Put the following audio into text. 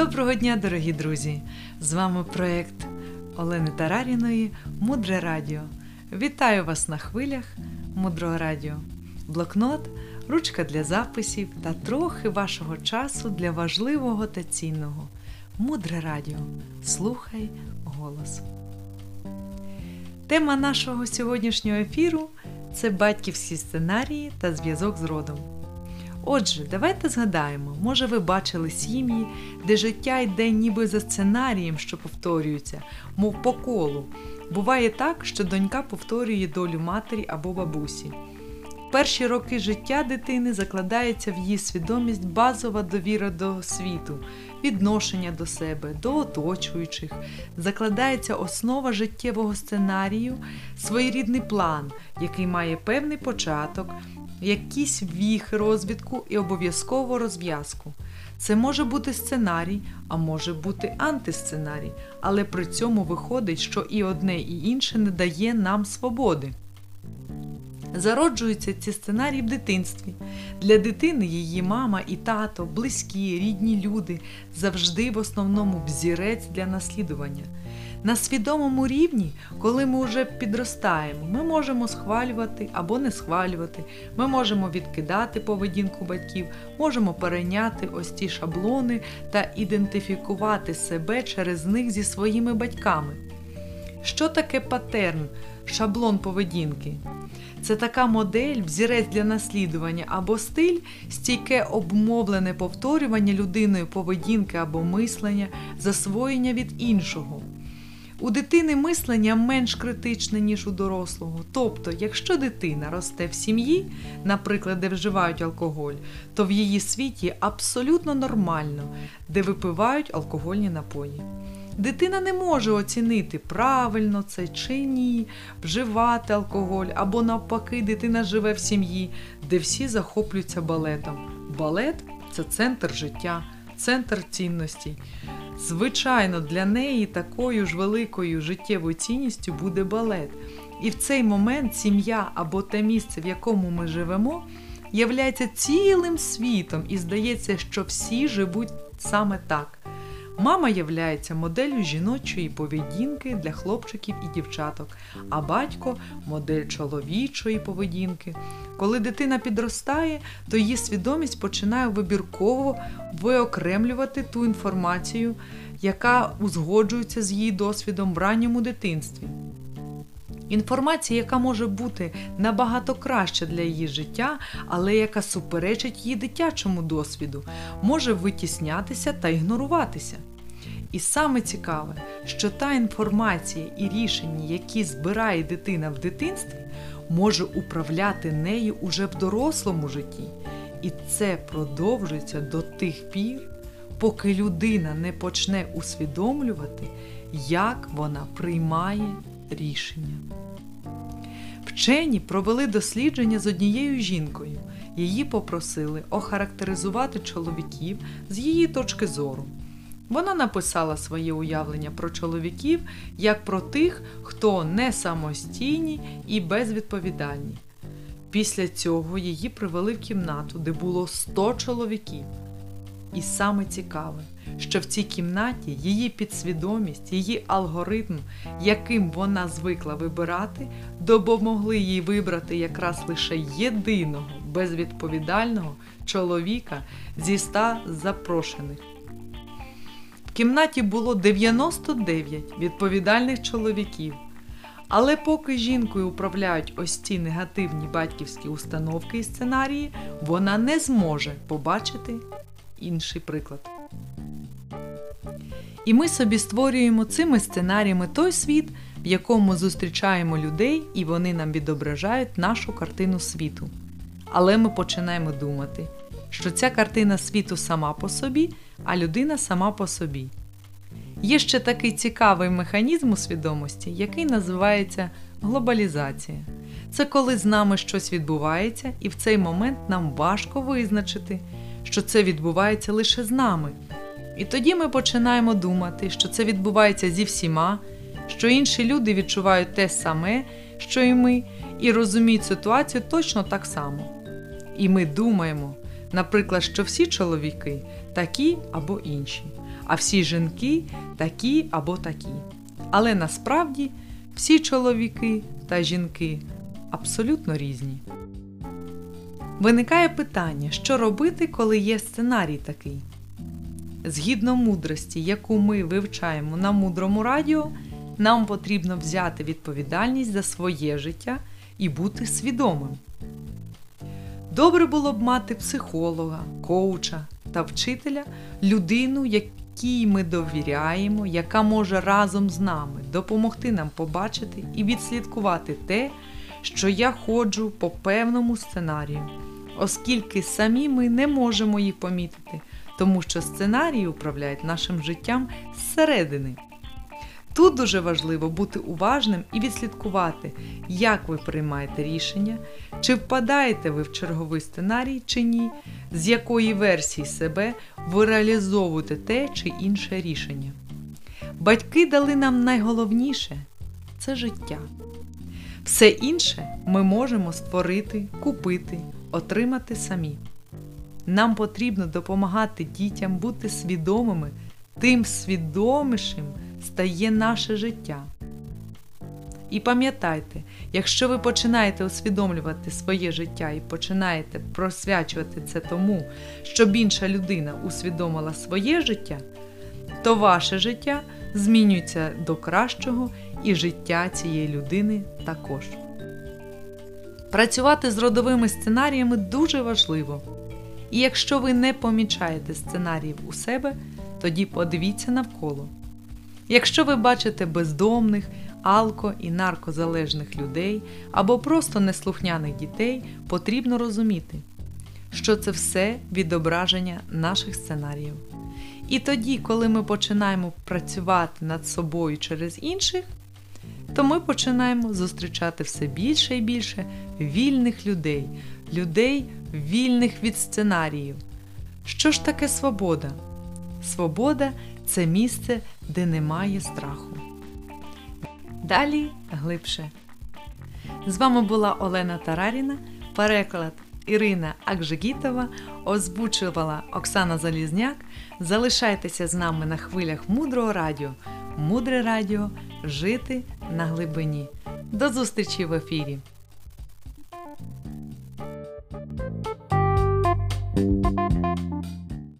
Доброго дня, дорогі друзі! З вами проєкт Олени Тараріної Мудре Радіо. Вітаю вас на хвилях Мудрого Радіо. Блокнот, ручка для записів та трохи вашого часу для важливого та цінного. Мудре Радіо. Слухай голос. Тема нашого сьогоднішнього ефіру це батьківські сценарії та зв'язок з родом. Отже, давайте згадаємо, може ви бачили сім'ї, де життя йде ніби за сценарієм, що повторюється, мов по колу. Буває так, що донька повторює долю матері або бабусі. Перші роки життя дитини закладається в її свідомість базова довіра до світу, відношення до себе, до оточуючих, закладається основа життєвого сценарію, своєрідний план, який має певний початок, якийсь віх розвідку і обов'язково розв'язку. Це може бути сценарій, а може бути антисценарій, але при цьому виходить, що і одне, і інше не дає нам свободи. Зароджуються ці сценарії в дитинстві. Для дитини її мама і тато, близькі, рідні люди завжди в основному взірець для наслідування. На свідомому рівні, коли ми вже підростаємо, ми можемо схвалювати або не схвалювати, ми можемо відкидати поведінку батьків, можемо перейняти ось ті шаблони та ідентифікувати себе через них зі своїми батьками. Що таке патерн, шаблон поведінки? Це така модель, взірець для наслідування або стиль, стійке обмовлене повторювання людиною поведінки або мислення, засвоєння від іншого. У дитини мислення менш критичне, ніж у дорослого. Тобто, якщо дитина росте в сім'ї, наприклад, де вживають алкоголь, то в її світі абсолютно нормально, де випивають алкогольні напої. Дитина не може оцінити, правильно це чи ні, вживати алкоголь, або навпаки, дитина живе в сім'ї, де всі захоплюються балетом. Балет це центр життя, центр цінностей. Звичайно, для неї такою ж великою життєвою цінністю буде балет. І в цей момент сім'я або те місце, в якому ми живемо, являється цілим світом, і здається, що всі живуть саме так. Мама являється моделлю жіночої поведінки для хлопчиків і дівчаток, а батько модель чоловічої поведінки. Коли дитина підростає, то її свідомість починає вибірково виокремлювати ту інформацію, яка узгоджується з її досвідом в ранньому дитинстві. Інформація, яка може бути набагато краща для її життя, але яка суперечить її дитячому досвіду, може витіснятися та ігноруватися. І саме цікаве, що та інформація і рішення, які збирає дитина в дитинстві, може управляти нею уже в дорослому житті. І це продовжується до тих пір, поки людина не почне усвідомлювати, як вона приймає рішення. Вчені провели дослідження з однією жінкою. Її попросили охарактеризувати чоловіків з її точки зору. Вона написала своє уявлення про чоловіків як про тих, хто не самостійні і безвідповідальні. Після цього її привели в кімнату, де було 100 чоловіків. І саме цікаве, що в цій кімнаті її підсвідомість, її алгоритм, яким вона звикла вибирати, допомогли їй вибрати якраз лише єдиного безвідповідального чоловіка зі ста запрошених. В кімнаті було 99 відповідальних чоловіків. Але поки жінкою управляють ось ці негативні батьківські установки і сценарії, вона не зможе побачити інший приклад. І ми собі створюємо цими сценаріями той світ, в якому зустрічаємо людей, і вони нам відображають нашу картину світу. Але ми починаємо думати, що ця картина світу сама по собі, а людина сама по собі. Є ще такий цікавий механізм у свідомості, який називається глобалізація. Це коли з нами щось відбувається, і в цей момент нам важко визначити, що це відбувається лише з нами. І тоді ми починаємо думати, що це відбувається зі всіма, що інші люди відчувають те саме, що і ми, і розуміють ситуацію точно так само. І ми думаємо, наприклад, що всі чоловіки такі або інші а всі жінки такі або такі. Але насправді всі чоловіки та жінки абсолютно різні. Виникає питання, що робити, коли є сценарій такий. Згідно мудрості, яку ми вивчаємо на мудрому радіо, нам потрібно взяти відповідальність за своє життя і бути свідомим. Добре було б мати психолога, коуча та вчителя, людину, якій ми довіряємо, яка може разом з нами допомогти нам побачити і відслідкувати те, що я ходжу по певному сценарію, оскільки самі ми не можемо їх помітити, тому що сценарії управляють нашим життям зсередини. Тут дуже важливо бути уважним і відслідкувати, як ви приймаєте рішення, чи впадаєте ви в черговий сценарій чи ні, з якої версії себе ви реалізовуєте те чи інше рішення. Батьки дали нам найголовніше це життя. Все інше ми можемо створити, купити, отримати самі. Нам потрібно допомагати дітям бути свідомими, тим свідомішим стає наше життя. І пам'ятайте, якщо ви починаєте усвідомлювати своє життя і починаєте просвячувати це тому, щоб інша людина усвідомила своє життя, то ваше життя змінюється до кращого і життя цієї людини також. Працювати з родовими сценаріями дуже важливо. І якщо ви не помічаєте сценаріїв у себе, тоді подивіться навколо. Якщо ви бачите бездомних, алко і наркозалежних людей або просто неслухняних дітей, потрібно розуміти, що це все відображення наших сценаріїв. І тоді, коли ми починаємо працювати над собою через інших, то ми починаємо зустрічати все більше і більше вільних людей, людей, вільних від сценаріїв. Що ж таке свобода? Свобода це місце, де немає страху. Далі глибше. З вами була Олена Тараріна, переклад Ірина Акжигітова, озвучувала Оксана Залізняк. Залишайтеся з нами на хвилях мудрого радіо. Мудре радіо жити на глибині. До зустрічі в ефірі!